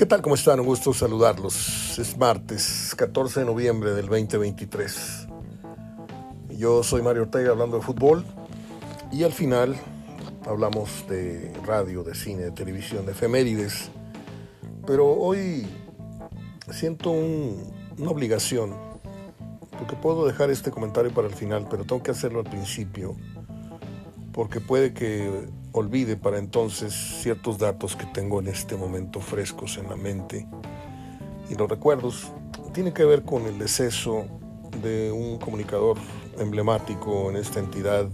¿Qué tal? ¿Cómo están? Un gusto saludarlos. Es martes 14 de noviembre del 2023. Yo soy Mario Ortega hablando de fútbol y al final hablamos de radio, de cine, de televisión, de efemérides. Pero hoy siento una obligación, porque puedo dejar este comentario para el final, pero tengo que hacerlo al principio, porque puede que olvide para entonces ciertos datos que tengo en este momento frescos en la mente. Y los recuerdos tiene que ver con el deceso de un comunicador emblemático en esta entidad.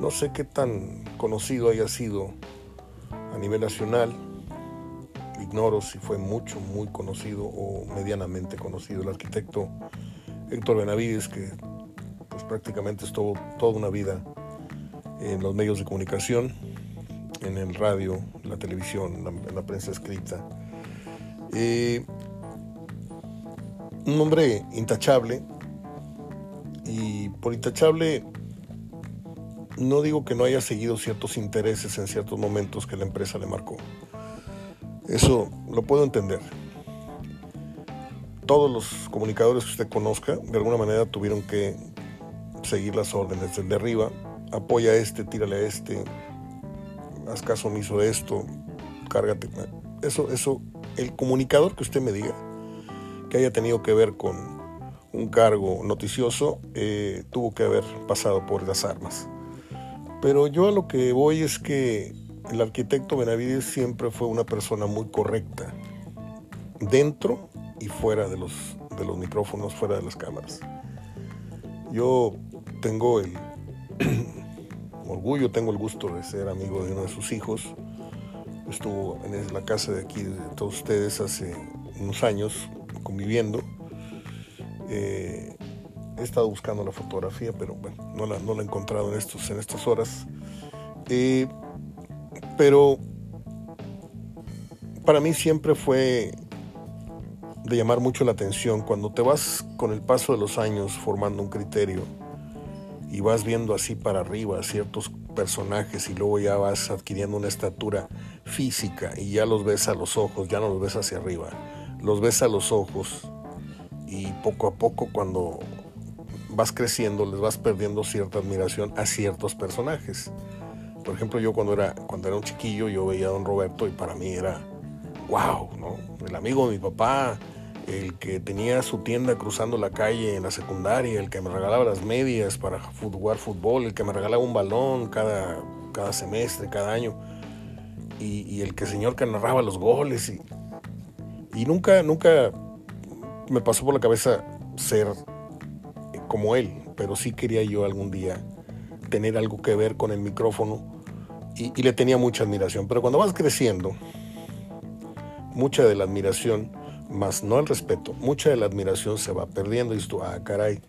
No sé qué tan conocido haya sido a nivel nacional. Ignoro si fue mucho, muy conocido o medianamente conocido el arquitecto Héctor Benavides, que pues prácticamente estuvo toda una vida en los medios de comunicación, en el radio, la televisión, en la, prensa escrita. Eh, un hombre intachable, y por intachable no digo que no haya seguido ciertos intereses en ciertos momentos que la empresa le marcó. Eso lo puedo entender. Todos los comunicadores que usted conozca, de alguna manera tuvieron que seguir las órdenes del de arriba apoya a este, tírale a este, haz caso omiso de esto, cárgate. Eso, eso, el comunicador que usted me diga que haya tenido que ver con un cargo noticioso, eh, tuvo que haber pasado por las armas. Pero yo a lo que voy es que el arquitecto Benavides siempre fue una persona muy correcta, dentro y fuera de los, de los micrófonos, fuera de las cámaras. Yo tengo el, orgullo, tengo el gusto de ser amigo de uno de sus hijos. Estuvo en la casa de aquí de todos ustedes hace unos años conviviendo. Eh, he estado buscando la fotografía, pero bueno, no la, no la he encontrado en, estos, en estas horas. Eh, pero para mí siempre fue de llamar mucho la atención cuando te vas con el paso de los años formando un criterio y vas viendo así para arriba ciertos personajes y luego ya vas adquiriendo una estatura física y ya los ves a los ojos, ya no los ves hacia arriba, los ves a los ojos y poco a poco cuando vas creciendo les vas perdiendo cierta admiración a ciertos personajes. Por ejemplo, yo cuando era, cuando era un chiquillo yo veía a don Roberto y para mí era, wow. El amigo de mi papá, el que tenía su tienda cruzando la calle en la secundaria, el que me regalaba las medias para jugar fútbol, el que me regalaba un balón cada, cada semestre, cada año, y, el que señor que narraba los goles. Y, y nunca, nunca me pasó por la cabeza ser como él, pero sí quería yo algún día tener algo que ver con el micrófono y, y le tenía mucha admiración. Pero cuando vas creciendo, mucha de la admiración más no el respeto. Mucha de la admiración se va perdiendo y tú, ah, caray,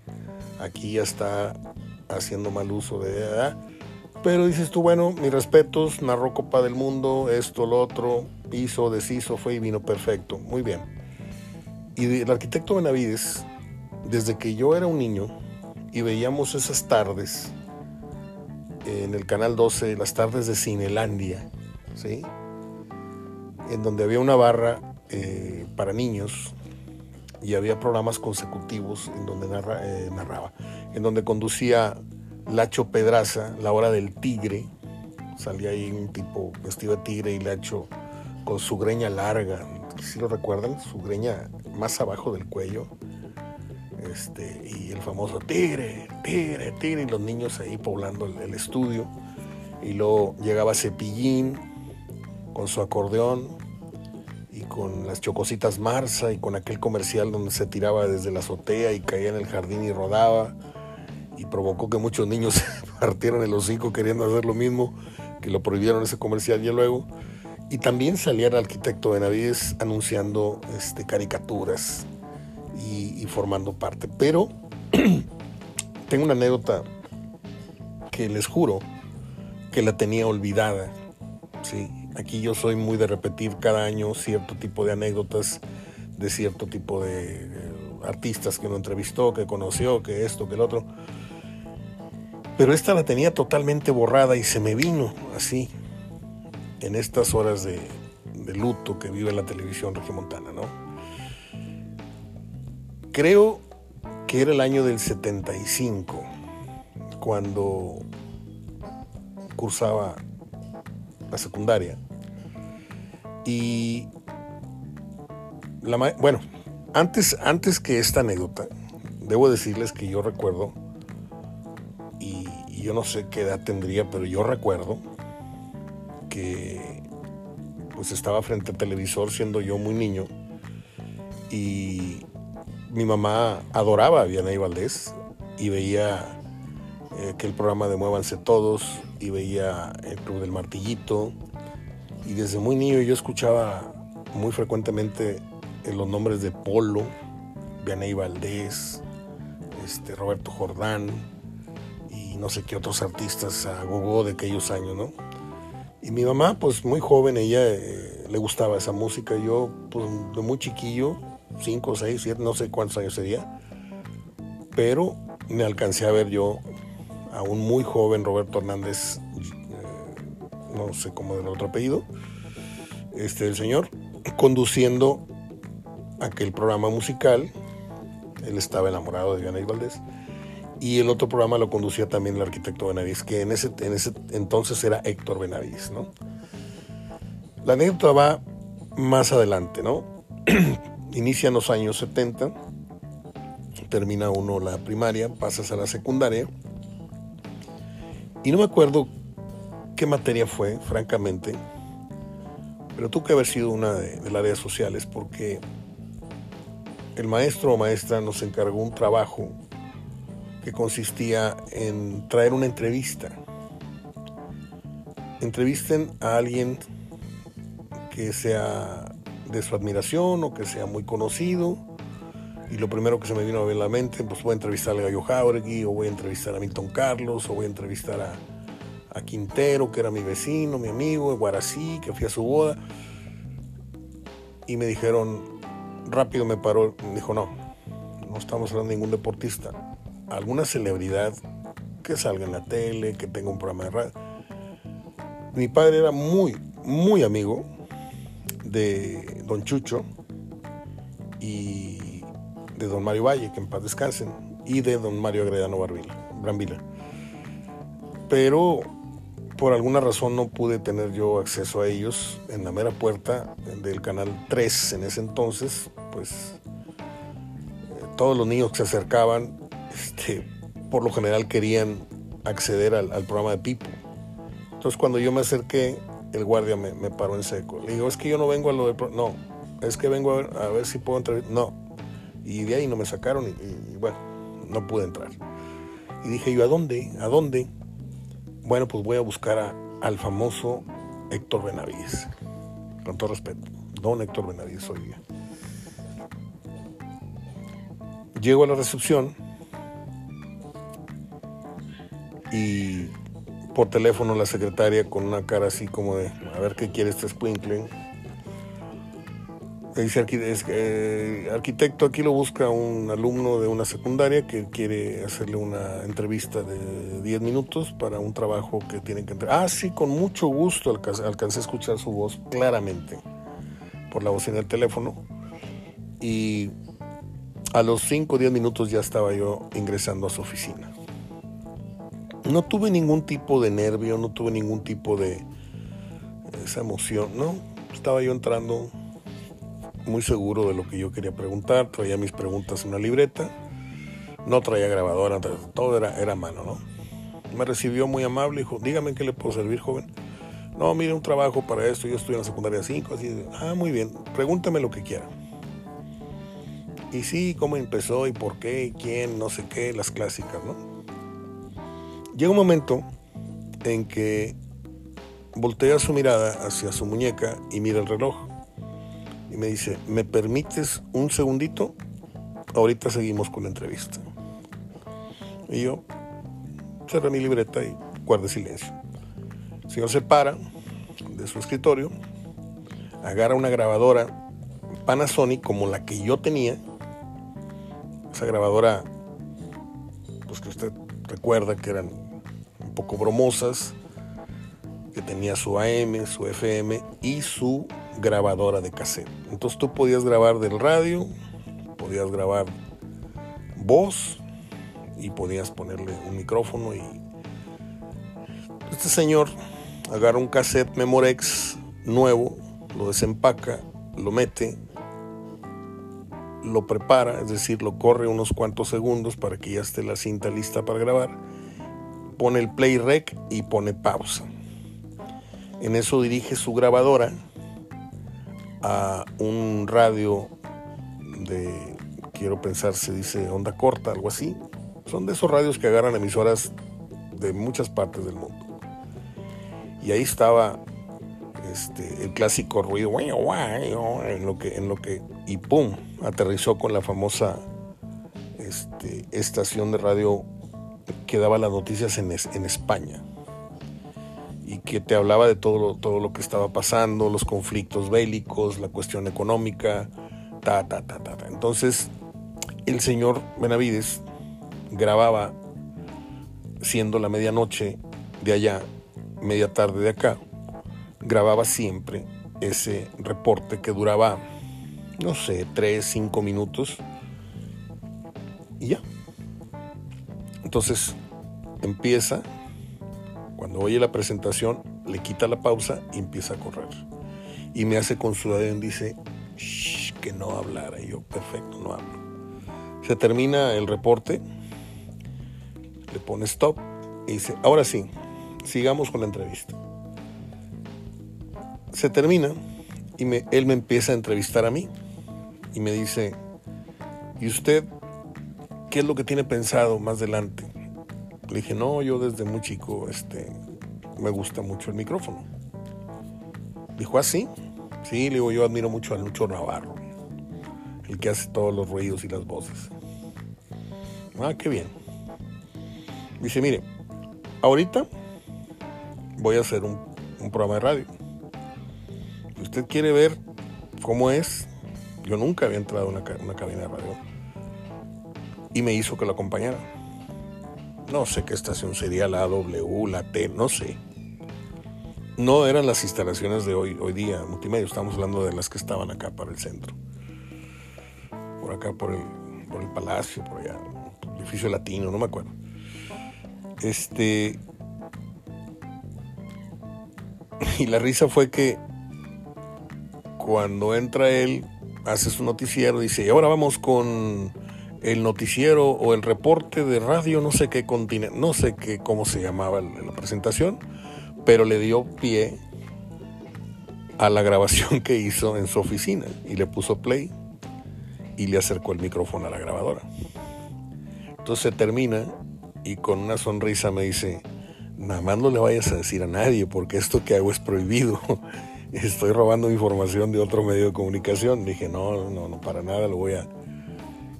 aquí ya está haciendo mal uso de... edad. Pero dices tú, bueno, mis respetos, narró Copa del Mundo, esto, lo otro, hizo, deshizo, fue y vino perfecto. Muy bien. Y el arquitecto Benavides, desde que yo era un niño y veíamos esas tardes en el Canal 12, las tardes de Cinelandia, ¿sí? En donde había una barra eh, para niños y había programas consecutivos en donde eh, narraba, en donde conducía Lacho Pedraza, La Hora del Tigre, salía ahí un tipo vestido de tigre y Lacho con su greña larga, si lo recuerdan, su greña más abajo del cuello, este, y el famoso tigre, tigre, tigre, y los niños ahí poblando el, el estudio, y luego llegaba Cepillín con su acordeón, con las chocositas Marsa y con aquel comercial donde se tiraba desde la azotea y caía en el jardín y rodaba y provocó que muchos niños partieran el hocico queriendo hacer lo mismo, que lo prohibieron ese comercial ya luego. Y también salía el arquitecto Benavides anunciando este, caricaturas y, y formando parte. Pero tengo una anécdota que les juro que la tenía olvidada. Sí, Aquí yo soy muy de repetir cada año cierto tipo de anécdotas de cierto tipo de artistas que uno entrevistó, que conoció, que esto, que el otro. Pero esta la tenía totalmente borrada y se me vino así, en estas horas de, luto que vive la televisión regiomontana, ¿no? Creo que era el año del 75, cuando cursaba la secundaria. Y bueno, antes, antes que esta anécdota, debo decirles que yo recuerdo, y, yo no sé qué edad tendría, pero yo recuerdo que pues estaba frente al televisor siendo yo muy niño y mi mamá adoraba a Vianey Valdés y veía eh, que el programa de Muévanse Todos y veía el Club del Martillito y desde muy niño yo escuchaba muy frecuentemente los nombres de Polo, Vianey Valdés, este, Roberto Jordán y no sé qué otros artistas a gogo de aquellos años, ¿no? Y mi mamá, pues muy joven, ella eh, le gustaba esa música. Yo, pues de muy chiquillo, 5, 6, 7, no sé cuántos años sería, pero me alcancé a ver yo a un muy joven Roberto Hernández, eh, no sé cómo era el otro apellido, este, el señor, conduciendo aquel programa musical. Él estaba enamorado de Diana Valdés y el otro programa lo conducía también el arquitecto Benavides, que en ese, en ese entonces era Héctor Benavides, ¿no? La anécdota va más adelante, ¿no? Inicia en los años 70, termina uno la primaria, pasas a la secundaria, y no me acuerdo qué materia fue, francamente, pero tuvo que haber sido una de, de las áreas sociales, porque el maestro o maestra nos encargó un trabajo que consistía en traer una entrevista. Entrevisten a alguien que sea de su admiración o que sea muy conocido. Y lo primero que se me vino a la mente, pues voy a entrevistar a Gallo Jauregui, o voy a entrevistar a Milton Carlos, o voy a entrevistar a, a Quintero, que era mi vecino, mi amigo, de Guarací, que fui a su boda. Y me dijeron, rápido me paró, me dijo, no, no estamos hablando de ningún deportista, alguna celebridad que salga en la tele, que tenga un programa de radio. Mi padre era muy, muy amigo de don Chucho y de don Mario Valle, que en paz descansen, y de don Mario Agredano Brambila. Pero por alguna razón no pude tener yo acceso a ellos en la mera puerta del canal 3 en ese entonces, pues eh, todos los niños que se acercaban este, por lo general querían acceder al, programa de Pipo. Entonces cuando yo me acerqué, el guardia me, paró en seco. Le digo, es que yo no vengo a lo de... No, es que vengo a ver, si puedo entrar. No. Y de ahí no me sacaron y, bueno, no pude entrar. Y dije yo, ¿a dónde? ¿A dónde? Bueno, pues voy a buscar al famoso Héctor Benavides. Con todo respeto. Don Héctor Benavides hoy día. Llego a la recepción y por teléfono la secretaria con una cara así como de a ver qué quiere este Dice eh, arquitecto, aquí lo busca un alumno de una secundaria que quiere hacerle una entrevista de 10 minutos para un trabajo que tiene que entrar. Ah, sí, con mucho gusto alcancé, a escuchar su voz claramente por la voz en el teléfono. Y a los 5 o 10 minutos ya estaba yo ingresando a su oficina no tuve ningún tipo de nervio, no tuve ningún tipo de esa emoción, ¿no? Estaba yo entrando muy seguro de lo que yo quería preguntar, traía mis preguntas en una libreta, no traía grabadora, todo era, mano, ¿no? Me recibió muy amable, dijo, dígame qué le puedo servir, joven. No, mire, un trabajo para esto, yo estoy en la secundaria 5, así, ah, muy bien, pregúntame lo que quiera. Y sí, cómo empezó y por qué, quién, no sé qué, las clásicas, ¿no? Llega un momento en que voltea su mirada hacia su muñeca y mira el reloj. Y me dice, ¿me permites un segundito? Ahorita seguimos con la entrevista. Y yo cerré mi libreta y guardé silencio. El señor se para de su escritorio, agarra una grabadora Panasonic como la que yo tenía, esa grabadora, pues que usted recuerda que eran poco bromosas, que tenía su AM, su FM y su grabadora de cassette. Entonces tú podías grabar del radio, podías grabar voz y podías ponerle un micrófono y este señor agarra un cassette Memorex nuevo, lo desempaca, lo mete, lo prepara, es decir, lo corre unos cuantos segundos para que ya esté la cinta lista para grabar, pone el play rec y pone pausa. En eso dirige su grabadora a un radio de, quiero pensar, se dice onda corta, algo así. Son de esos radios que agarran emisoras de muchas partes del mundo. Y ahí estaba este, el clásico ruido en lo que, en lo que, y pum, aterrizó con la famosa este, estación de radio que daba las noticias en, en España y que te hablaba de todo lo, todo lo que estaba pasando, los conflictos bélicos, la cuestión económica, ta, ta, ta, ta. Entonces, el señor Benavides grababa, siendo la medianoche de allá, media tarde de acá, grababa siempre ese reporte que duraba, no sé, tres, cinco minutos y ya. Entonces empieza cuando oye la presentación, le quita la pausa y empieza a correr. Y me hace con su y dice, que no hablara. Y yo, perfecto, no hablo. Se termina el reporte, le pone stop y dice, ahora sí, sigamos con la entrevista. Se termina y él me empieza a entrevistar a mí y me dice, ¿y usted qué es lo que tiene pensado más adelante? Le dije, no, yo desde muy chico este, me gusta mucho el micrófono. Dijo, ¿ah, sí? Le digo, yo admiro mucho a Lucho Navarro, el que hace todos los ruidos y las voces. Ah, qué bien. Dice, mire, ahorita voy a hacer un, programa de radio. Si usted quiere ver cómo es, yo nunca había entrado a una, una cabina de radio. Y me hizo que lo acompañara. No sé qué estación sería, la W, la T, no sé. No eran las instalaciones de hoy, hoy día, multimedia, estamos hablando de las que estaban acá para el centro. Por acá, por el, por el palacio, por allá, edificio latino, no me acuerdo. Este. Y la risa fue que cuando entra él, hace su noticiero, dice, y ahora vamos con el noticiero o el reporte de radio, no sé qué continente, no sé qué cómo se llamaba la presentación, pero le dio pie a la grabación que hizo en su oficina y le puso play y le acercó el micrófono a la grabadora. Entonces termina y con una sonrisa me dice, nada más no le vayas a decir a nadie porque esto que hago es prohibido. Estoy robando información de otro medio de comunicación. Dije, no, no, no, para nada lo voy a,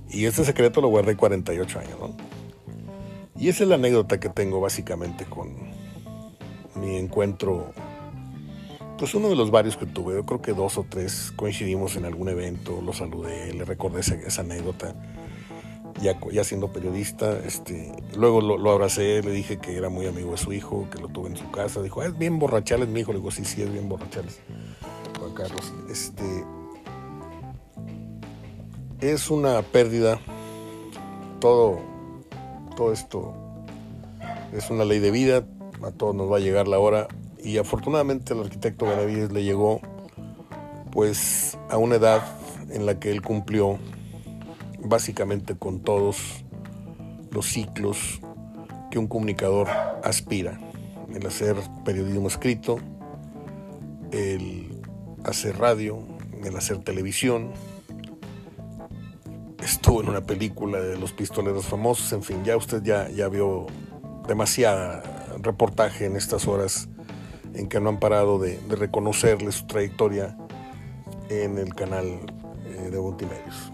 y este secreto lo guardé 48 años, ¿no? Y esa es la anécdota que tengo básicamente con mi encuentro, pues uno de los varios que tuve, yo creo que dos o tres coincidimos en algún evento, lo saludé, le recordé esa, anécdota, ya, ya siendo periodista, este, luego lo, abracé, le dije que era muy amigo de su hijo, que lo tuve en su casa, dijo, ah, es bien borrachales mi hijo, le digo, sí, sí, es bien borrachales, Juan Carlos, este es una pérdida. Todo, todo esto es una ley de vida. A todos nos va a llegar la hora. Y afortunadamente al arquitecto Benavides le llegó pues a una edad en la que él cumplió básicamente con todos los ciclos que un comunicador aspira. El hacer periodismo escrito, el hacer radio, el hacer televisión, estuvo en una película de los pistoleros famosos, en fin, ya usted ya, ya vio demasiada reportaje en estas horas en que no han parado de, reconocerle su trayectoria en el canal eh, de Multimedios.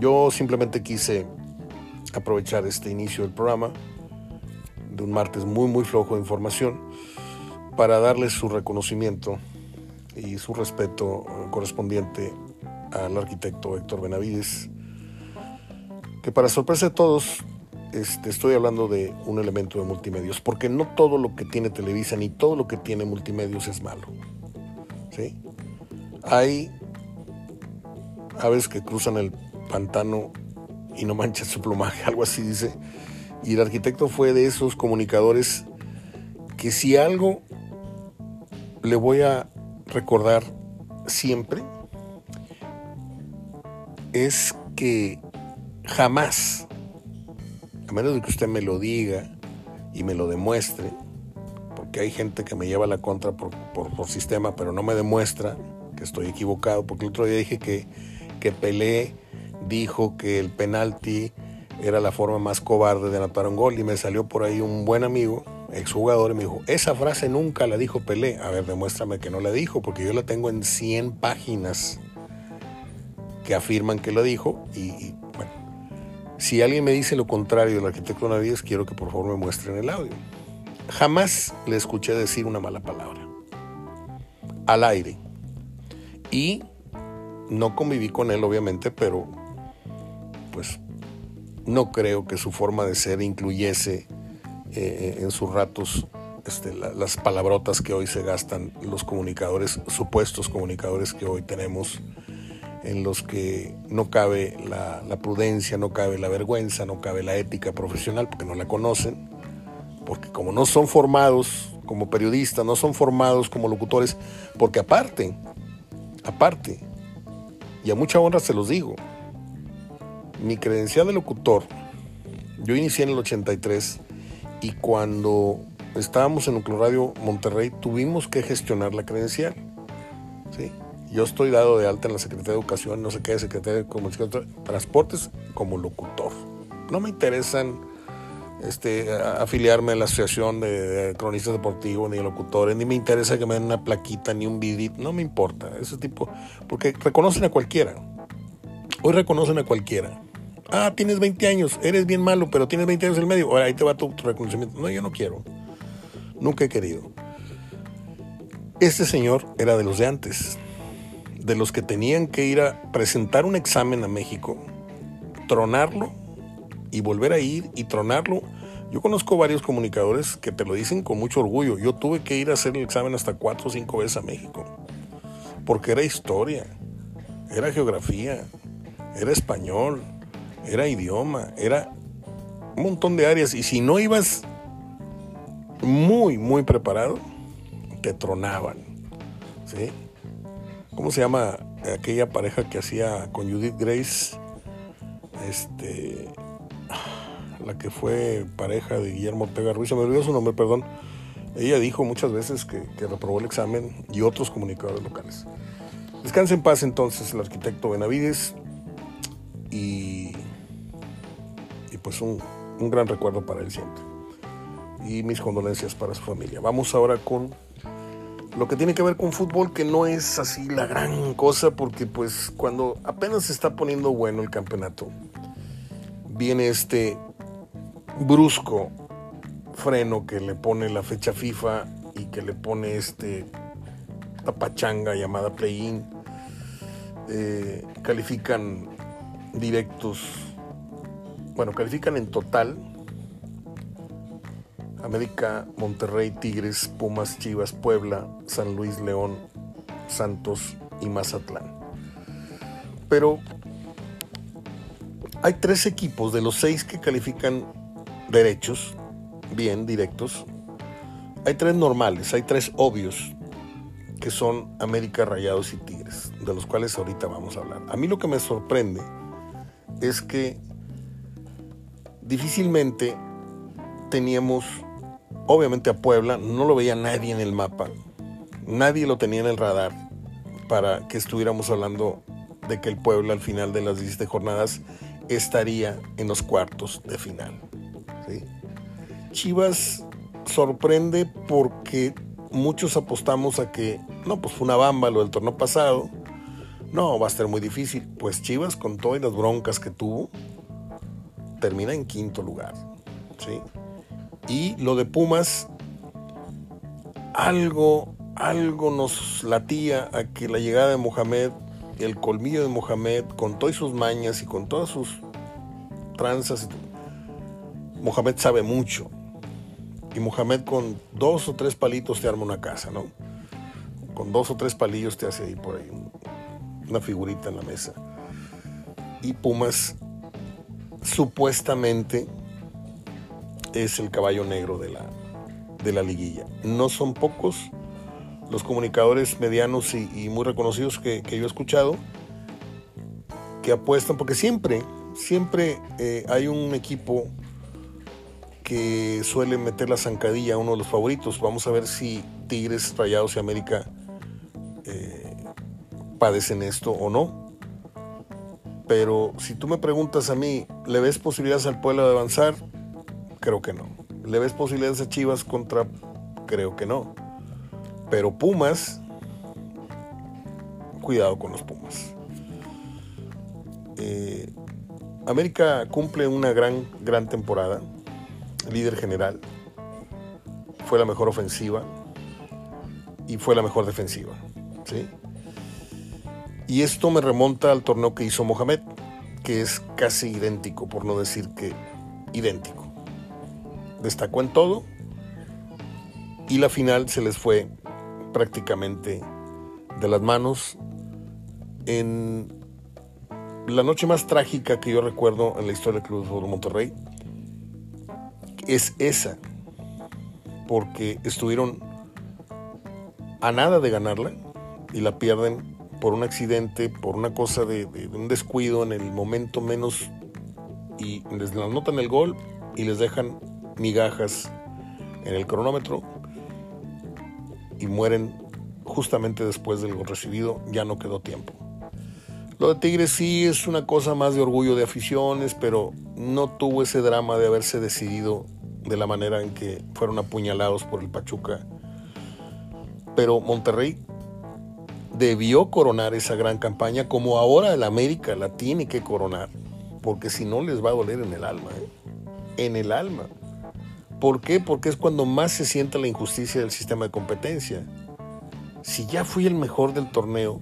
Yo simplemente quise aprovechar este inicio del programa de un martes muy muy flojo de información para darle su reconocimiento y su respeto correspondiente al arquitecto Héctor Benavides, que para sorpresa de todos, este, estoy hablando de un elemento de multimedios, porque no todo lo que tiene Televisa ni todo lo que tiene multimedios es malo. ¿sí? Hay aves que cruzan el pantano y no manchan su plumaje, algo así dice. Y el arquitecto fue de esos comunicadores que si algo le voy a recordar siempre es que jamás, a menos de que usted me lo diga y me lo demuestre, porque hay gente que me lleva la contra por, sistema, pero no me demuestra que estoy equivocado, porque el otro día dije que, que Pelé dijo que el penalti era la forma más cobarde de anotar un gol y me salió por ahí un buen amigo, exjugador, y me dijo, esa frase nunca la dijo Pelé. A ver, demuéstrame que no la dijo, porque yo la tengo en 100 páginas que afirman que lo dijo y, si alguien me dice lo contrario del arquitecto Navides, quiero que por favor me muestren el audio. Jamás le escuché decir una mala palabra. Al aire. Y no conviví con él, obviamente, pero pues no creo que su forma de ser incluyese eh, en sus ratos este, las palabrotas que hoy se gastan los comunicadores, supuestos comunicadores que hoy tenemos, en los que no cabe la, prudencia, no cabe la vergüenza, no cabe la ética profesional, porque no la conocen, porque como no son formados como periodistas, no son formados como locutores, porque aparte, aparte, y a mucha honra se los digo, mi credencial de locutor, yo inicié en el 83 y cuando estábamos en Nucleo Radio Monterrey tuvimos que gestionar la credencial. ¿sí? Yo estoy dado de alta en la Secretaría de Educación, no sé qué, Secretaría de Transportes, como locutor. No me interesan este, afiliarme a la Asociación de, Cronistas Deportivos ni Locutores, ni me interesa que me den una plaquita ni un vidit, no me importa, ese tipo, porque reconocen a cualquiera. Hoy reconocen a cualquiera. Ah, tienes 20 años, eres bien malo, pero tienes 20 años en el medio. Ahora ahí te va tu, reconocimiento. No, yo no quiero. Nunca he querido. Este señor era de los de antes, de los que tenían que ir a presentar un examen a México, tronarlo y volver a ir y tronarlo. Yo conozco varios comunicadores que te lo dicen con mucho orgullo. Yo tuve que ir a hacer el examen hasta cuatro o cinco veces a México, porque era historia, era geografía, era español, era idioma, era un montón de áreas. Y si no ibas muy, muy preparado, te tronaban. ¿sí? ¿Cómo se llama aquella pareja que hacía con Judith Grace? Este, la que fue pareja de Guillermo Ortega Ruiz, me olvidó su nombre, perdón. Ella dijo muchas veces que, reprobó el examen y otros comunicadores locales. Descanse en paz entonces el arquitecto Benavides y pues un, gran recuerdo para él siempre. Y mis condolencias para su familia. Vamos ahora con lo que tiene que ver con fútbol, que no es así la gran cosa, porque pues cuando apenas se está poniendo bueno el campeonato, viene este brusco freno que le pone la fecha FIFA y que le pone este tapachanga llamada play-in. Eh, califican directos bueno, califican en total América, Monterrey, Tigres, Pumas, Chivas, Puebla, San Luis, León, Santos y Mazatlán. Pero hay tres equipos de los seis que califican derechos, bien, directos. Hay tres normales, hay tres obvios, que son América, Rayados y Tigres, de los cuales ahorita vamos a hablar. A mí lo que me sorprende es que difícilmente teníamos, obviamente a Puebla, no lo veía nadie en el mapa, nadie lo tenía en el radar para que estuviéramos hablando de que el Puebla al final de las 17 jornadas estaría en los cuartos de final. Chivas sorprende porque muchos apostamos a que, no, pues fue una bamba lo del torneo pasado, no, va a estar muy difícil. Pues Chivas con todas las broncas que tuvo, termina en quinto lugar. ¿sí? Y lo de Pumas, algo, algo nos latía a que la llegada de Mohamed, el colmillo de Mohamed, con todas sus mañas y con todas sus tranzas, Mohamed sabe mucho. Y Mohamed con dos o tres palitos te arma una casa, ¿no? con dos o tres palillos te hace ahí por ahí una figurita en la mesa. Y Pumas supuestamente es el caballo negro de la, de la liguilla. No son pocos los comunicadores medianos y, muy reconocidos que, yo he escuchado que apuestan, porque siempre, siempre eh, hay un equipo que suele meter la zancadilla a uno de los favoritos. Vamos a ver si Tigres, Rayados y América eh, padecen esto o no. Pero si tú me preguntas a mí, ¿le ves posibilidades al pueblo de avanzar? Creo que no. ¿Le ves posibilidades a Chivas contra? Creo que no. Pero Pumas, cuidado con los Pumas. Eh, América cumple una gran, gran temporada. Líder general. Fue la mejor ofensiva y fue la mejor defensiva. ¿sí? Y esto me remonta al torneo que hizo Mohamed, que es casi idéntico, por no decir que idéntico. Destacó en todo y la final se les fue prácticamente de las manos. En la noche más trágica que yo recuerdo en la historia del Club de Fútbol Monterrey es esa, porque estuvieron a nada de ganarla y la pierden por un accidente, por una cosa de, un descuido en el momento menos y les anotan el gol y les dejan migajas en el cronómetro y mueren justamente después del recibido, ya no quedó tiempo. Lo de Tigres sí es una cosa más de orgullo de aficiones, pero no tuvo ese drama de haberse decidido de la manera en que fueron apuñalados por el Pachuca. Pero Monterrey debió coronar esa gran campaña como ahora el América la tiene que coronar, porque si no les va a doler en el alma, ¿eh? en el alma. ¿Por qué? Porque es cuando más se siente la injusticia del sistema de competencia. Si ya fui el mejor del torneo,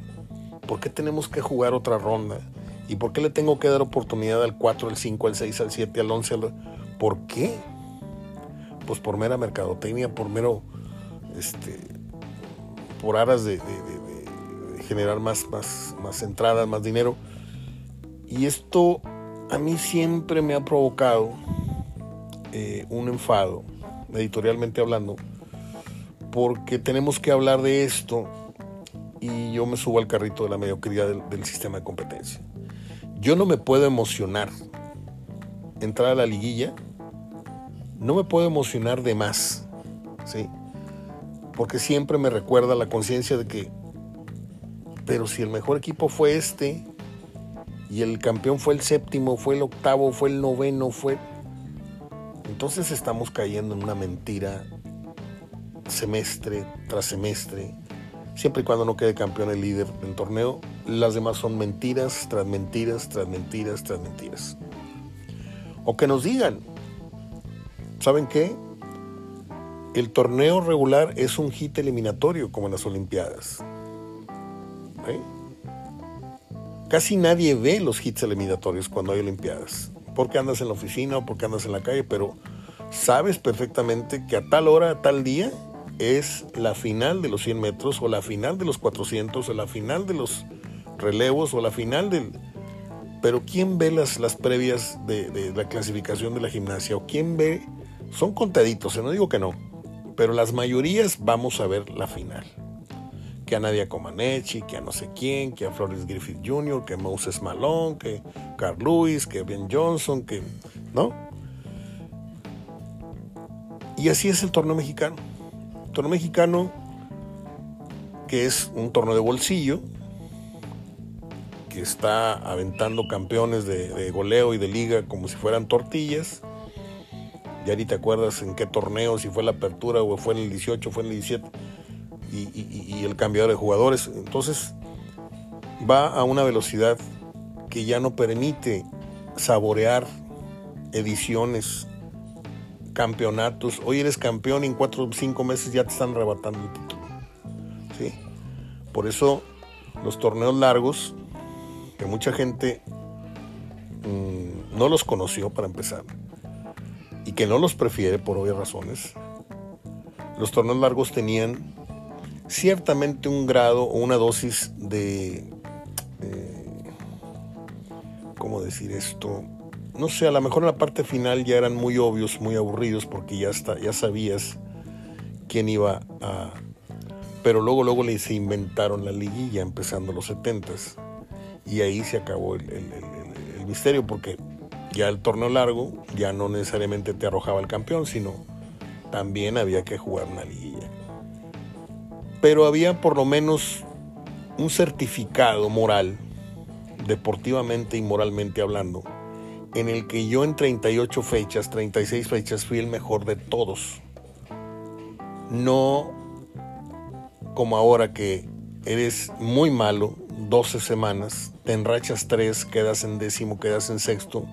¿por qué tenemos que jugar otra ronda? ¿Y por qué le tengo que dar oportunidad al 4, al 5, al 6, al 7, al 11? ¿Por qué? Pues por mera mercadotecnia, por mero, este, por aras de generar más, más, más entradas, más dinero. Y esto a mí siempre me ha provocado eh, un enfado, editorialmente hablando, porque tenemos que hablar de esto y yo me subo al carrito de la mediocridad del, del sistema de competencia. Yo no me puedo emocionar entrar a la liguilla, no me puedo emocionar de más, ¿sí? Porque siempre me recuerda la conciencia de que pero si el mejor equipo fue este y el campeón fue el séptimo, fue el octavo, fue el noveno, fue... Entonces estamos cayendo en una mentira semestre tras semestre. Siempre y cuando no quede campeón el líder del torneo, las demás son mentiras tras mentiras, tras mentiras, tras mentiras. O que nos digan, ¿saben qué? El torneo regular es un hit eliminatorio como en las Olimpiadas. ¿eh? Casi nadie ve los hits eliminatorios cuando hay Olimpiadas, porque andas en la oficina o porque andas en la calle, pero sabes perfectamente que a tal hora, a tal día, es la final de los 100 metros o la final de los 400 o la final de los relevos o la final del... Pero ¿quién ve las, las previas de, de la clasificación de la gimnasia? ¿O quién ve? Son contaditos, ¿eh? no digo que no, pero las mayorías vamos a ver la final que a Nadia Comaneci, que a no sé quién, que a Flores Griffith Jr., que a Moses Malone, que Carl Lewis, que Ben Johnson, que. ¿No? Y así es el torneo mexicano. El torneo mexicano, que es un torneo de bolsillo, que está aventando campeones de, goleo y de liga como si fueran tortillas. Ya ni te acuerdas en qué torneo, si fue la apertura o fue en el 18 o fue en el 17 y, el cambiador de jugadores. Entonces va a una velocidad que ya no permite saborear ediciones, campeonatos. Hoy eres campeón y en cuatro o cinco meses ya te están arrebatando el título. ¿sí? Por eso los torneos largos, que mucha gente mm, no los conoció para empezar, y que no los prefiere por obvias razones, los torneos largos tenían ciertamente un grado o una dosis de... Eh, ¿Cómo decir esto? No sé, a lo mejor en la parte final ya eran muy obvios, muy aburridos, porque ya, está, ya sabías quién iba a... Pero luego, luego le se inventaron la liguilla, empezando los 70s. Y ahí se acabó el, el misterio, porque ya el torneo largo ya no necesariamente te arrojaba el campeón, sino también había que jugar una liguilla. Pero había por lo menos un certificado moral, deportivamente y moralmente hablando, en el que yo en 38 fechas, 36 fechas, fui el mejor de todos. No como ahora que eres muy malo, 12 semanas, te enrachas 3, quedas en décimo, quedas en sexto,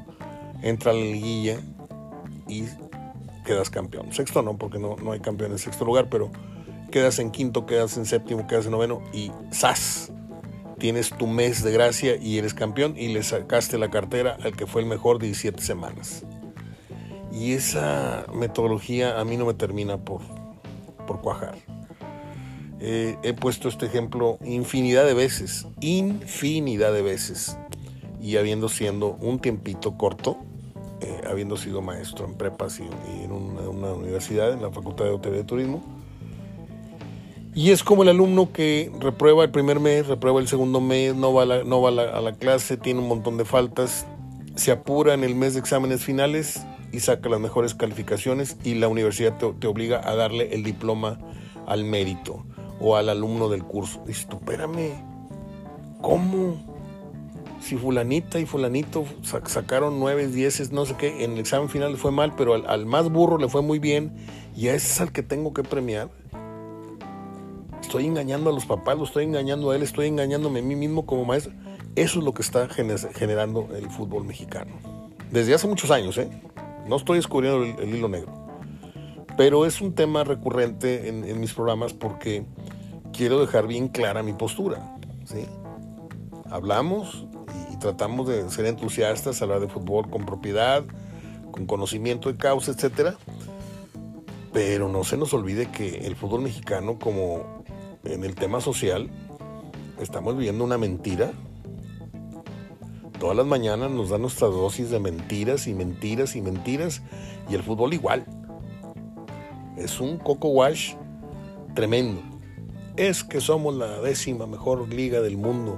entra a la liguilla y quedas campeón. Sexto no, porque no, no hay campeón en sexto lugar, pero quedas en quinto, quedas en séptimo, quedas en noveno y ¡zas! Tienes tu mes de gracia y eres campeón y le sacaste la cartera al que fue el mejor 17 semanas. Y esa metodología a mí no me termina por, por cuajar. Eh, he puesto este ejemplo infinidad de veces, infinidad de veces. Y habiendo siendo un tiempito corto, eh, habiendo sido maestro en prepas y, en una, universidad, en la Facultad de Hotel de Turismo. Y es como el alumno que reprueba el primer mes, reprueba el segundo mes, no va, a la, no va a la, clase, tiene un montón de faltas, se apura en el mes de exámenes finales y saca las mejores calificaciones y la universidad te, obliga a darle el diploma al mérito o al alumno del curso. Dices tú, espérame, ¿cómo? si fulanita y fulanito sacaron nueve, dieces, no sé qué, en el examen final le fue mal, pero al, más burro le fue muy bien y a ese es al que tengo que premiar. Estoy engañando a los papás, lo estoy engañando a él, estoy engañándome a mí mismo como maestro. Eso es lo que está generando el fútbol mexicano. Desde hace muchos años, ¿eh? No estoy descubriendo el, hilo negro. Pero es un tema recurrente en, mis programas porque quiero dejar bien clara mi postura. ¿sí? Hablamos tratamos de ser entusiastas, hablar de fútbol con propiedad, con conocimiento de causa, etcétera. Pero no se nos olvide que el fútbol mexicano, como en el tema social, estamos viviendo una mentira. Todas las mañanas nos dan nuestra dosis de mentiras y mentiras y mentiras, y el fútbol igual. Es un coco wash tremendo. Es que somos la décima mejor liga del mundo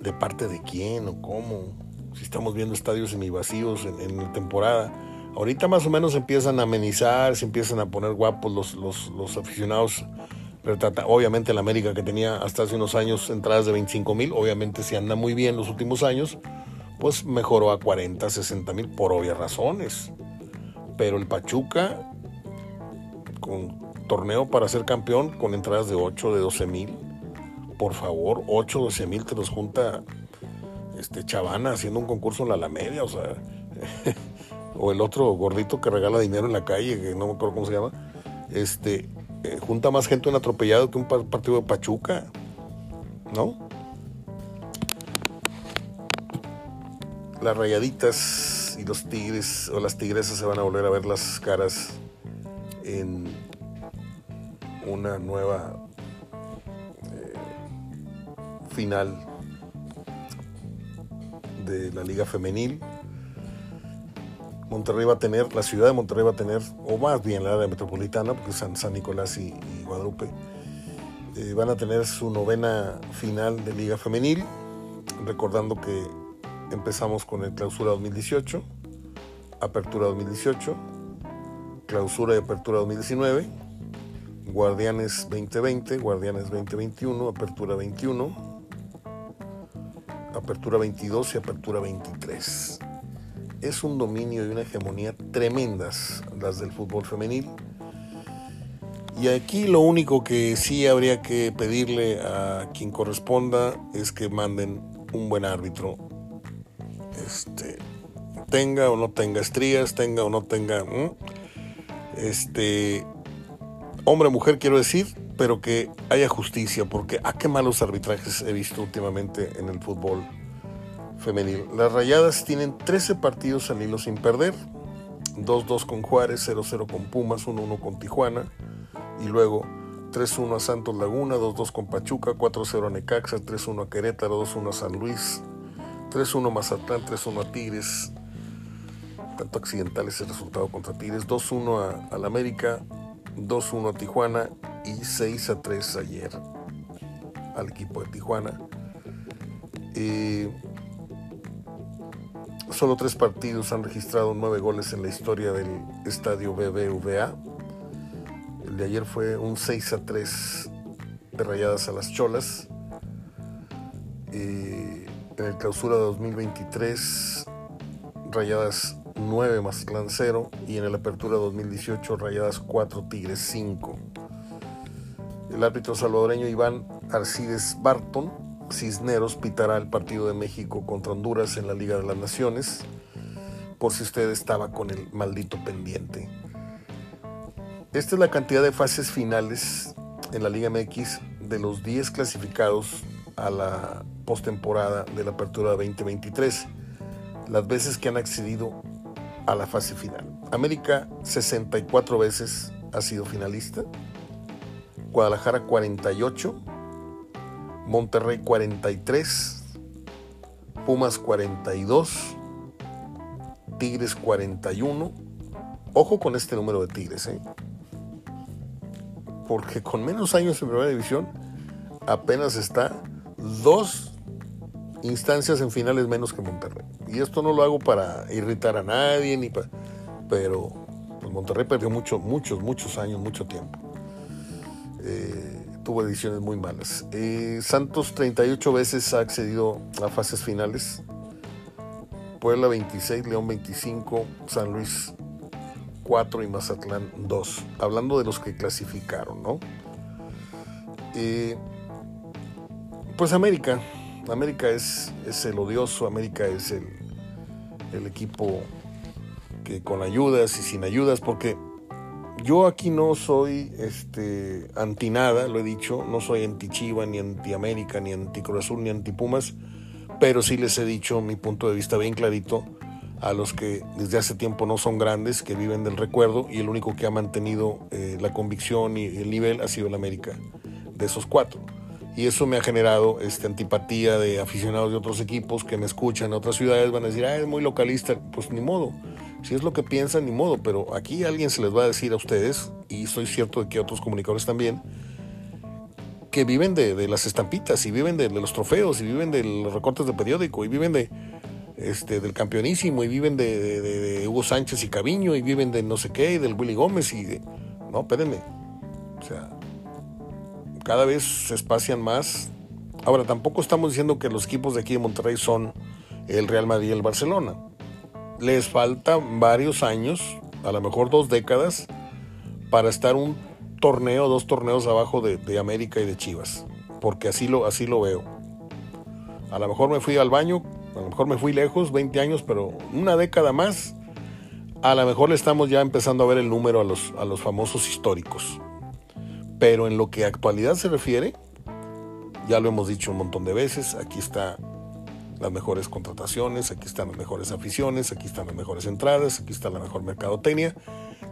de parte de quién o cómo. Si estamos viendo estadios semivacíos en, en la temporada. Ahorita más o menos empiezan a amenizar, se empiezan a poner guapos los, los, los aficionados. Obviamente la América que tenía hasta hace unos años entradas de 25 mil, obviamente si anda muy bien los últimos años, pues mejoró a 40, 60 mil por obvias razones. Pero el Pachuca, con torneo para ser campeón, con entradas de 8, de 12 mil, por favor, 8, 12 mil te los junta este Chavana haciendo un concurso en la Alameda, o sea, o el otro gordito que regala dinero en la calle, que no me acuerdo cómo se llama, este, eh, junta más gente en atropellado que un partido de Pachuca, ¿no? Las rayaditas y los tigres o las tigresas se van a volver a ver las caras en una nueva final de la Liga Femenil. Monterrey va a tener, la ciudad de Monterrey va a tener, o más bien la área metropolitana, porque San, Nicolás y, Guadalupe, eh, van a tener su novena final de Liga Femenil, recordando que empezamos con el Clausura 2018, Apertura 2018, Clausura y Apertura 2019, Guardianes 2020, Guardianes 2021, Apertura 21, Apertura 22 y Apertura 23. Es un dominio y una hegemonía tremendas las del fútbol femenil. Y aquí lo único que sí habría que pedirle a quien corresponda es que manden un buen árbitro. Este, tenga o no tenga estrías, tenga o no tenga. Este, hombre mujer, quiero decir, pero que haya justicia, porque a ah, qué malos arbitrajes he visto últimamente en el fútbol femenil. Las Rayadas tienen 13 partidos al hilo sin perder, 2-2 con Juárez, 0-0 con Pumas, 1-1 con Tijuana, y luego 3-1 a Santos Laguna, 2-2 con Pachuca, 4-0 a Necaxa, 3-1 a Querétaro, 2-1 a San Luis, 3-1 a Mazatlán, 3-1 a Tigres. Tanto accidental ese resultado contra Tigres. 2-1 a, América, 2-1 a Tijuana y 6-3 ayer al equipo de Tijuana. Eh, solo tres partidos han registrado nueve goles en la historia del estadio BBVA. El de ayer fue un 6 a 3 de rayadas a las cholas. En el clausura de 2023, rayadas 9 más 0 y en el apertura 2018, rayadas 4 Tigres 5. El árbitro salvadoreño Iván Arcides Barton Cisneros pitará el partido de México contra Honduras en la Liga de las Naciones, por si usted estaba con el maldito pendiente. Esta es la cantidad de fases finales en la Liga MX de los 10 clasificados a la postemporada de la Apertura 2023, las veces que han accedido a la fase final. América 64 veces ha sido finalista, Guadalajara 48, Monterrey 43, Pumas 42, Tigres 41. Ojo con este número de Tigres, ¿eh? porque con menos años en primera división apenas está dos instancias en finales menos que Monterrey. Y esto no lo hago para irritar a nadie, ni para, pero pues, Monterrey perdió mucho, muchos, muchos años, mucho tiempo. Eh, tuvo ediciones muy malas. Eh, Santos 38 veces ha accedido a fases finales. Puebla 26, León 25, San Luis 4 y Mazatlán 2. Hablando de los que clasificaron, ¿no? Eh, pues América. América es, es, el odioso, América es el, el equipo que con ayudas y sin ayudas, porque yo aquí no soy este, anti nada, lo he dicho, no soy anti Chiva, ni anti América, ni anti Cruz Azul, ni anti Pumas, pero sí les he dicho mi punto de vista bien clarito a los que desde hace tiempo no son grandes, que viven del recuerdo y el único que ha mantenido eh, la convicción y el nivel ha sido el América, de esos cuatro. Y eso me ha generado este, antipatía de aficionados de otros equipos que me escuchan en otras ciudades, van a decir, ah, es muy localista, pues ni modo si es lo que piensan, ni modo, pero aquí alguien se les va a decir a ustedes, y estoy cierto de que otros comunicadores también, que viven de, las estampitas, y viven de, los trofeos, y viven de los recortes de periódico, y viven de este, del campeonísimo, y viven de, Hugo Sánchez y Caviño, y viven de no sé qué, y del Willy Gómez, y de... No, espérenme. O sea, cada vez se espacian más. Ahora, tampoco estamos diciendo que los equipos de aquí de Monterrey son el Real Madrid y el Barcelona les falta varios años, a lo mejor dos décadas, para estar un torneo, dos torneos abajo de, América y de Chivas. Porque así lo, así lo veo. A lo mejor me fui al baño, a lo mejor me fui lejos, 20 años, pero una década más, a lo mejor le estamos ya empezando a ver el número a los, a los famosos históricos. Pero en lo que actualidad se refiere, ya lo hemos dicho un montón de veces, aquí está las mejores contrataciones, aquí están las mejores aficiones, aquí están las mejores entradas, aquí está la mejor mercadotecnia,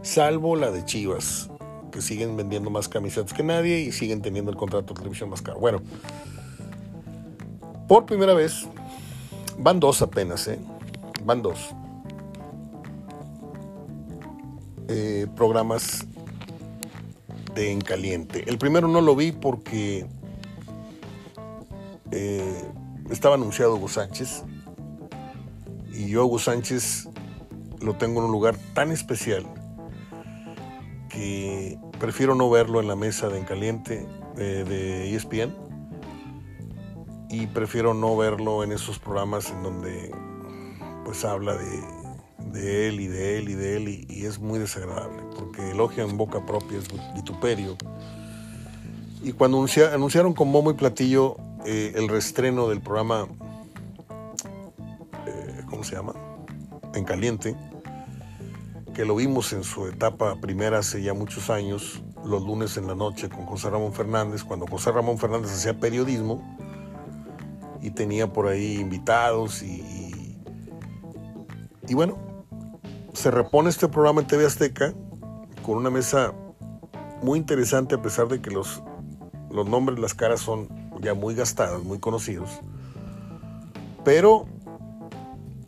salvo la de Chivas, que siguen vendiendo más camisetas que nadie y siguen teniendo el contrato de televisión más caro. Bueno, por primera vez, van dos apenas, ¿eh? Van dos. Eh, programas de En Caliente. El primero no lo vi porque eh, estaba anunciado Hugo Sánchez y yo Hugo Sánchez lo tengo en un lugar tan especial que prefiero no verlo en la mesa de En Caliente de, ESPN y prefiero no verlo en esos programas en donde pues habla de, él y de él y de él y, es muy desagradable porque elogia en boca propia es vituperio. Y cuando anunciaron con bombo y platillo eh, el restreno del programa, eh, ¿cómo se llama? En Caliente, que lo vimos en su etapa primera hace ya muchos años, los lunes en la noche con José Ramón Fernández, cuando José Ramón Fernández hacía periodismo y tenía por ahí invitados y, y bueno, se repone este programa en TV Azteca con una mesa muy interesante a pesar de que los, los nombres, las caras son ya muy gastadas, muy conocidos. Pero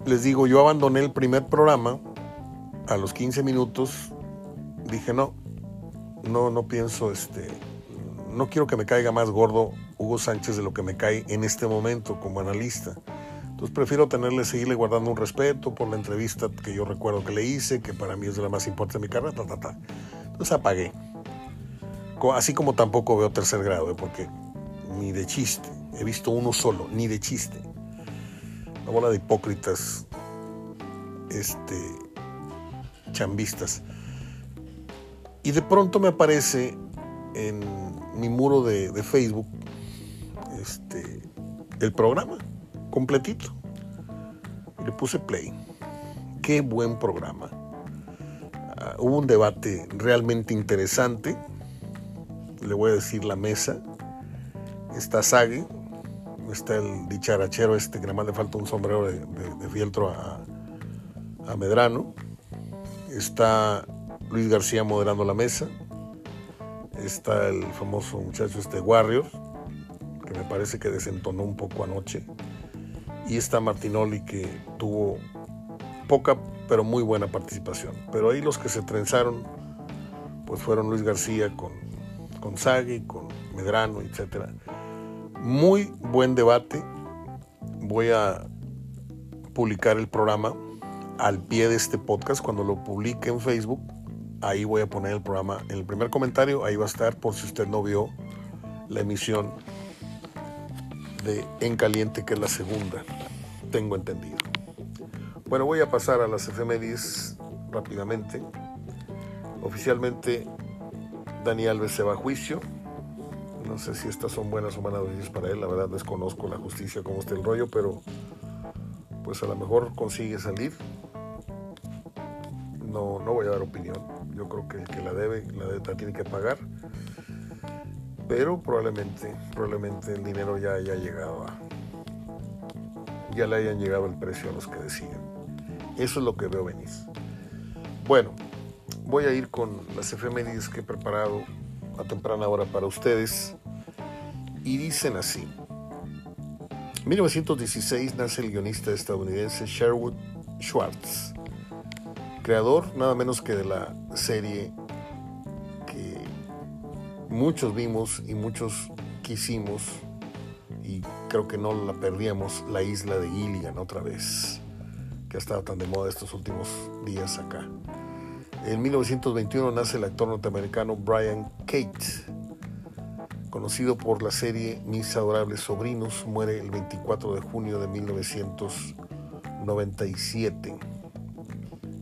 les digo, yo abandoné el primer programa a los 15 minutos. Dije, no, no, no pienso, este, no quiero que me caiga más gordo Hugo Sánchez de lo que me cae en este momento como analista. Entonces prefiero tenerle, seguirle guardando un respeto por la entrevista que yo recuerdo que le hice, que para mí es de la más importante de mi carrera, ta, ta, ta. Entonces apagué. Así como tampoco veo tercer grado, ¿eh? porque ni de chiste. He visto uno solo, ni de chiste. Una bola de hipócritas, este, chambistas. Y de pronto me aparece en mi muro de, Facebook este, el programa completito. Y le puse play. Qué buen programa. Ah, hubo un debate realmente interesante. Le voy a decir la mesa. Está Sague, está el dicharachero este que nada más le falta un sombrero de, fieltro a, a Medrano. Está Luis García moderando la mesa. Está el famoso muchacho este Warrior, que me parece que desentonó un poco anoche. Y está Martinoli, que tuvo poca pero muy buena participación. Pero ahí los que se trenzaron pues fueron Luis García con, con Sagui, con Medrano, etc. Muy buen debate. Voy a publicar el programa al pie de este podcast cuando lo publique en Facebook. Ahí voy a poner el programa en el primer comentario. Ahí va a estar por si usted no vio la emisión de En Caliente, que es la segunda. Tengo entendido. Bueno, voy a pasar a las efemérides rápidamente. Oficialmente, Dani Alves se va a juicio. No sé si estas son buenas o malas noticias para él. La verdad desconozco la justicia, cómo está el rollo, pero pues a lo mejor consigue salir no, no voy a dar opinión. Yo creo que el que la debe, la, debe, tiene que pagar. Pero probablemente, probablemente el dinero ya haya llegado a. Ya le hayan llegado el precio a los que deciden. Eso es lo que veo venir. Bueno, voy a ir con las efemérides que he preparado a temprana hora para ustedes. Y dicen así. En 1916 nace el guionista estadounidense Sherwood Schwartz creador nada menos que de la serie que muchos vimos y muchos quisimos y creo que no la perdíamos, la isla de Gilligan otra vez, que ha estado tan de moda estos últimos días acá. En 1921 nace el actor norteamericano Brian Kate, conocido por la serie Mis adorables sobrinos, muere el 24 de junio de 1997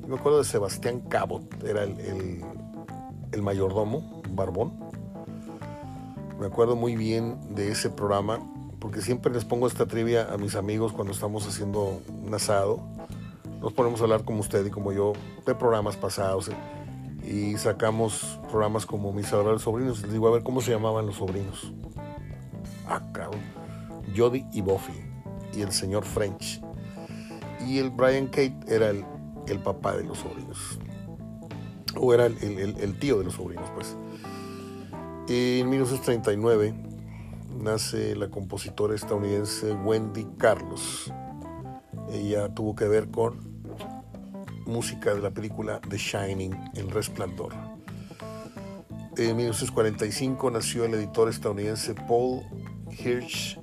me acuerdo de Sebastián Cabot, era el, mayordomo, barbón. Me acuerdo muy bien de ese programa, porque siempre les pongo esta trivia a mis amigos cuando estamos haciendo un asado. Nos ponemos a hablar como usted y como yo de programas pasados. Y sacamos programas como Mis adorables sobrinos. Les digo, a ver cómo se llamaban los sobrinos. Ah, cabrón. Jody y Buffy. Y el señor French. Y el Brian Kate era el el papá de los sobrinos. O era el, tío de los sobrinos, pues. En 1939 nace la compositora estadounidense Wendy Carlos. Ella tuvo que ver con música de la película The Shining, El Resplandor. En 1945 nació el editor estadounidense Paul Hirsch.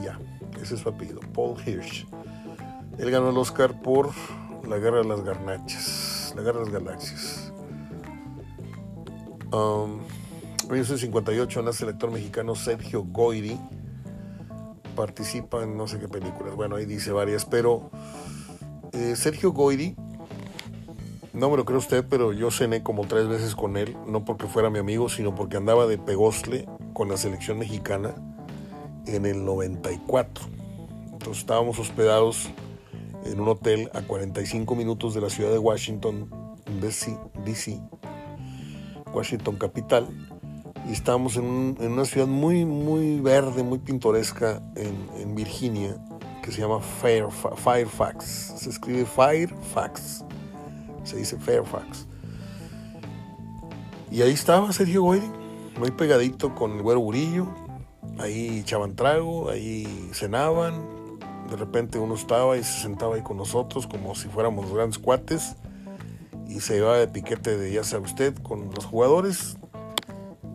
Y ya, ese es su apellido, Paul Hirsch. Él ganó el Oscar por la guerra de las garnachas, la guerra de las galaxias. Um, en 1958 nace el actor mexicano Sergio Goyri. Participa en no sé qué películas. Bueno, ahí dice varias, pero eh, Sergio Goyri, no me lo cree usted, pero yo cené como tres veces con él, no porque fuera mi amigo, sino porque andaba de pegosle con la selección mexicana en el 94. Entonces estábamos hospedados en un hotel a 45 minutos de la ciudad de Washington, D.C., Washington capital. Y estábamos en, una ciudad muy, muy verde, muy pintoresca en, Virginia, que se llama Fairfax. Se escribe Fairfax. Se dice Fairfax. Y ahí estaba Sergio Goyri, muy pegadito con el güero Burillo. Ahí echaban trago, ahí cenaban. De repente uno estaba y se sentaba ahí con nosotros como si fuéramos grandes cuates. Y se iba de piquete de ya sabe usted con los jugadores.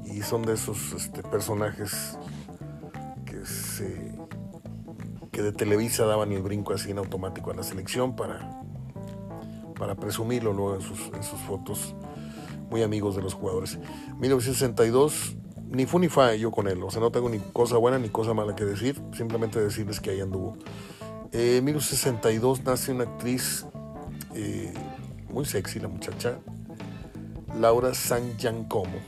Y son de esos este, personajes que se que de Televisa daban el brinco así en automático a la selección para, para presumirlo luego en sus, en fotos muy amigos de los jugadores. 1962, ni fu ni fa yo con él, o sea, no tengo ni cosa buena ni cosa mala que decir, simplemente decirles que ahí anduvo. Eh, en 1962 nace una actriz eh, muy sexy, la muchacha, Laura San Giancomo.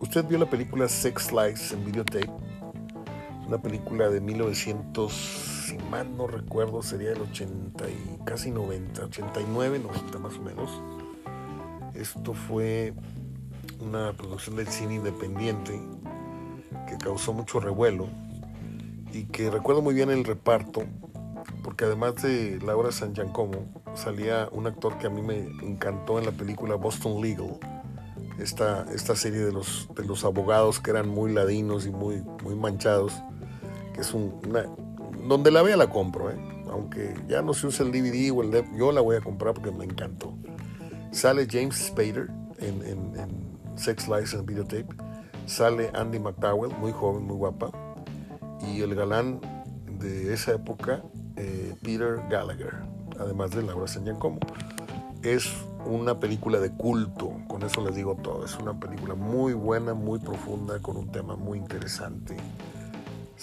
¿Usted vio la película Sex Lies en videotape? Una película de 1900, si mal no recuerdo, sería el 80 y casi 90, 89, 90 más o menos. Esto fue una producción del cine independiente que causó mucho revuelo y que recuerdo muy bien el reparto, porque además de Laura San Giancomo, salía un actor que a mí me encantó en la película Boston Legal, esta, esta serie de los, de los abogados que eran muy ladinos y muy, muy manchados, que es una... Donde la vea la compro, ¿eh? aunque ya no se usa el DVD o el DVD, yo la voy a comprar porque me encantó. Sale James Spader en, Sex Lies and Videotape. Sale Andy McDowell, muy joven, muy guapa. Y el galán de esa época, eh, Peter Gallagher, además de Laura San Giacomo. Es una película de culto, con eso les digo todo. Es una película muy buena, muy profunda, con un tema muy interesante.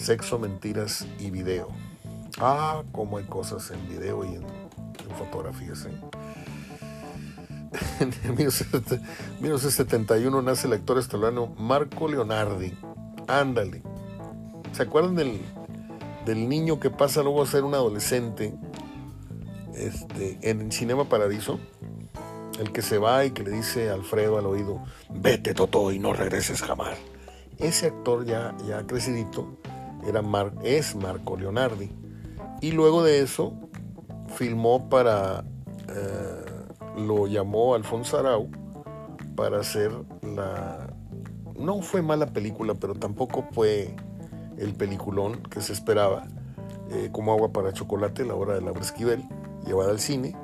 Sexo, mentiras y video. Ah, cómo hay cosas en video y en, en fotografías. ¿eh? en 1971 nace el actor estelano Marco Leonardi. Ándale. ¿Se acuerdan del, del, niño que pasa luego a ser un adolescente este, en Cinema Paradiso? El que se va y que le dice a Alfredo al oído, vete Toto y no regreses jamás. Ese actor ya, ya crecidito era es Marco Leonardi. Y luego de eso filmó para... Eh, lo llamó Alfonso Arau para hacer la... No fue mala película, pero tampoco fue el peliculón que se esperaba, eh, como agua para chocolate, la hora de Laura Esquivel, llevada al cine.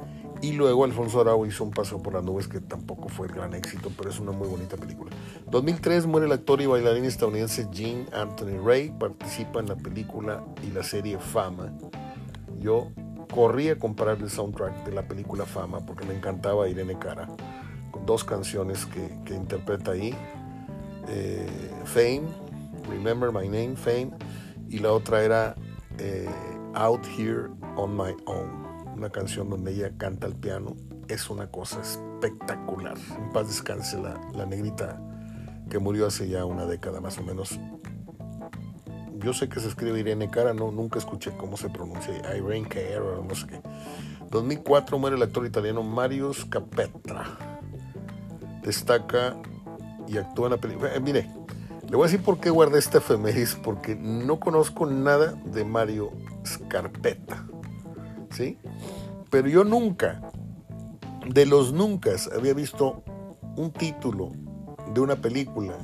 Y luego Alfonso Arau hizo un paso por las nubes que tampoco fue el gran éxito, pero es una muy bonita película. 2003 muere el actor y bailarín estadounidense Gene Anthony Ray, participa en la película y la serie Fama. Yo corrí a comprar el soundtrack de la película Fama porque me encantaba Irene Cara, con dos canciones que, interpreta ahí, eh, Fame, Remember My Name, Fame, y la otra era eh, Out Here on My Own, una canción donde ella canta el piano, es una cosa espectacular. En paz descanse la, la negrita que murió hace ya una década más o menos, yo sé que se escribe Irene Cara, no, nunca escuché cómo se pronuncia, Irene Cara, no sé qué. 2004 muere el actor italiano Marius Capetra. Destaca y actúa en la película. Eh, mire, le voy a decir por qué guardé esta efemérides, porque no conozco nada de Mario Scarpetta, ¿sí? Pero yo nunca, de los nunca, había visto un título de una película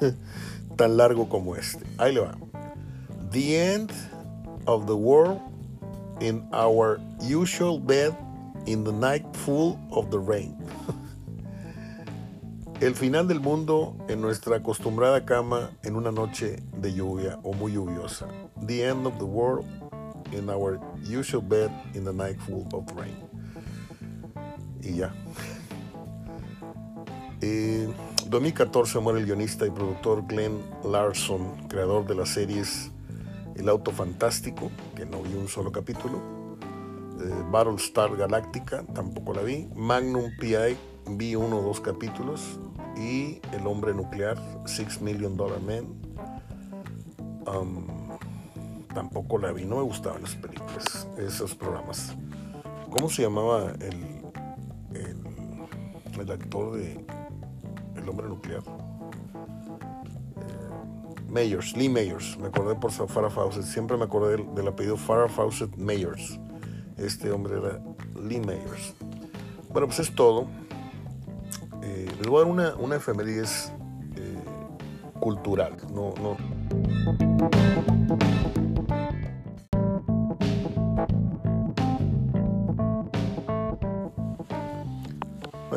tan largo como este. Ahí le va. The end of the world in our usual bed in the night full of the rain. El final del mundo en nuestra acostumbrada cama en una noche de lluvia o muy lluviosa. The end of the world in our usual bed in the night full of rain. Y ya. Eh, 2014 muere el guionista y productor Glenn Larson, creador de las series El Auto Fantástico, que no vi un solo capítulo, eh, Battlestar Galactica, tampoco la vi, Magnum PI, vi uno o dos capítulos, y El Hombre Nuclear, Six Million Dollar Man, um, tampoco la vi, no me gustaban las películas, esos programas. ¿Cómo se llamaba el, el, el actor de hombre nuclear. Eh, Mayors, Lee Mayors, me acordé por Farah Fawcett, siempre me acordé del, apellido Farah Fawcett Mayors. Este hombre era Lee Mayors. Bueno, pues es todo. Eh, Les voy a dar una, una eh, cultural, no.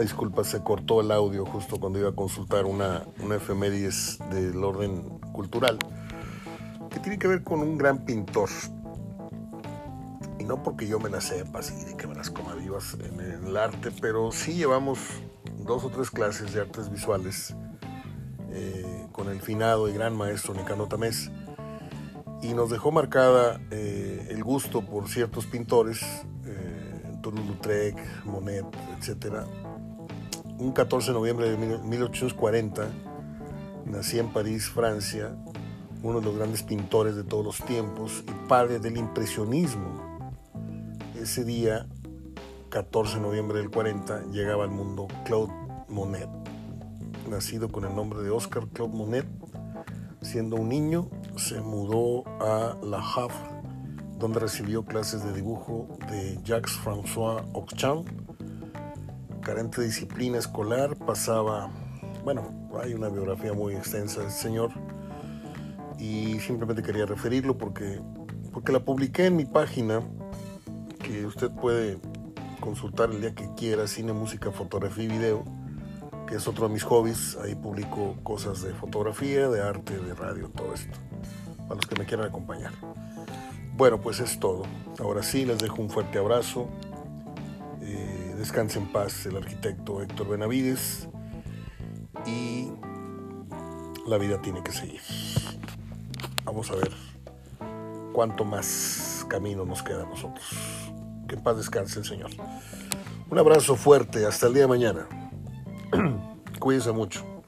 Disculpa, se cortó el audio justo cuando iba a consultar una, una efemérides del orden cultural que tiene que ver con un gran pintor. Y no porque yo me la sepa así de que me las coma vivas en el arte, pero sí llevamos dos o tres clases de artes visuales eh, con el finado y gran maestro Nicano Tamés y nos dejó marcada eh, el gusto por ciertos pintores, eh, Toulouse-Lautrec, Monet, etcétera, un 14 de noviembre de 1840 nací en París, Francia, uno de los grandes pintores de todos los tiempos y padre del impresionismo. Ese día, 14 de noviembre del 40, llegaba al mundo Claude Monet, nacido con el nombre de Oscar Claude Monet. Siendo un niño, se mudó a La Havre, donde recibió clases de dibujo de Jacques-François Auchan carente de disciplina escolar, pasaba, bueno, hay una biografía muy extensa del señor y simplemente quería referirlo porque, porque la publiqué en mi página que usted puede consultar el día que quiera, cine, música, fotografía y video, que es otro de mis hobbies, ahí publico cosas de fotografía, de arte, de radio, todo esto, para los que me quieran acompañar. Bueno, pues es todo. Ahora sí, les dejo un fuerte abrazo. Descanse en paz el arquitecto Héctor Benavides y la vida tiene que seguir. Vamos a ver cuánto más camino nos queda a nosotros. Que en paz descanse el Señor. Un abrazo fuerte, hasta el día de mañana. Cuídense mucho.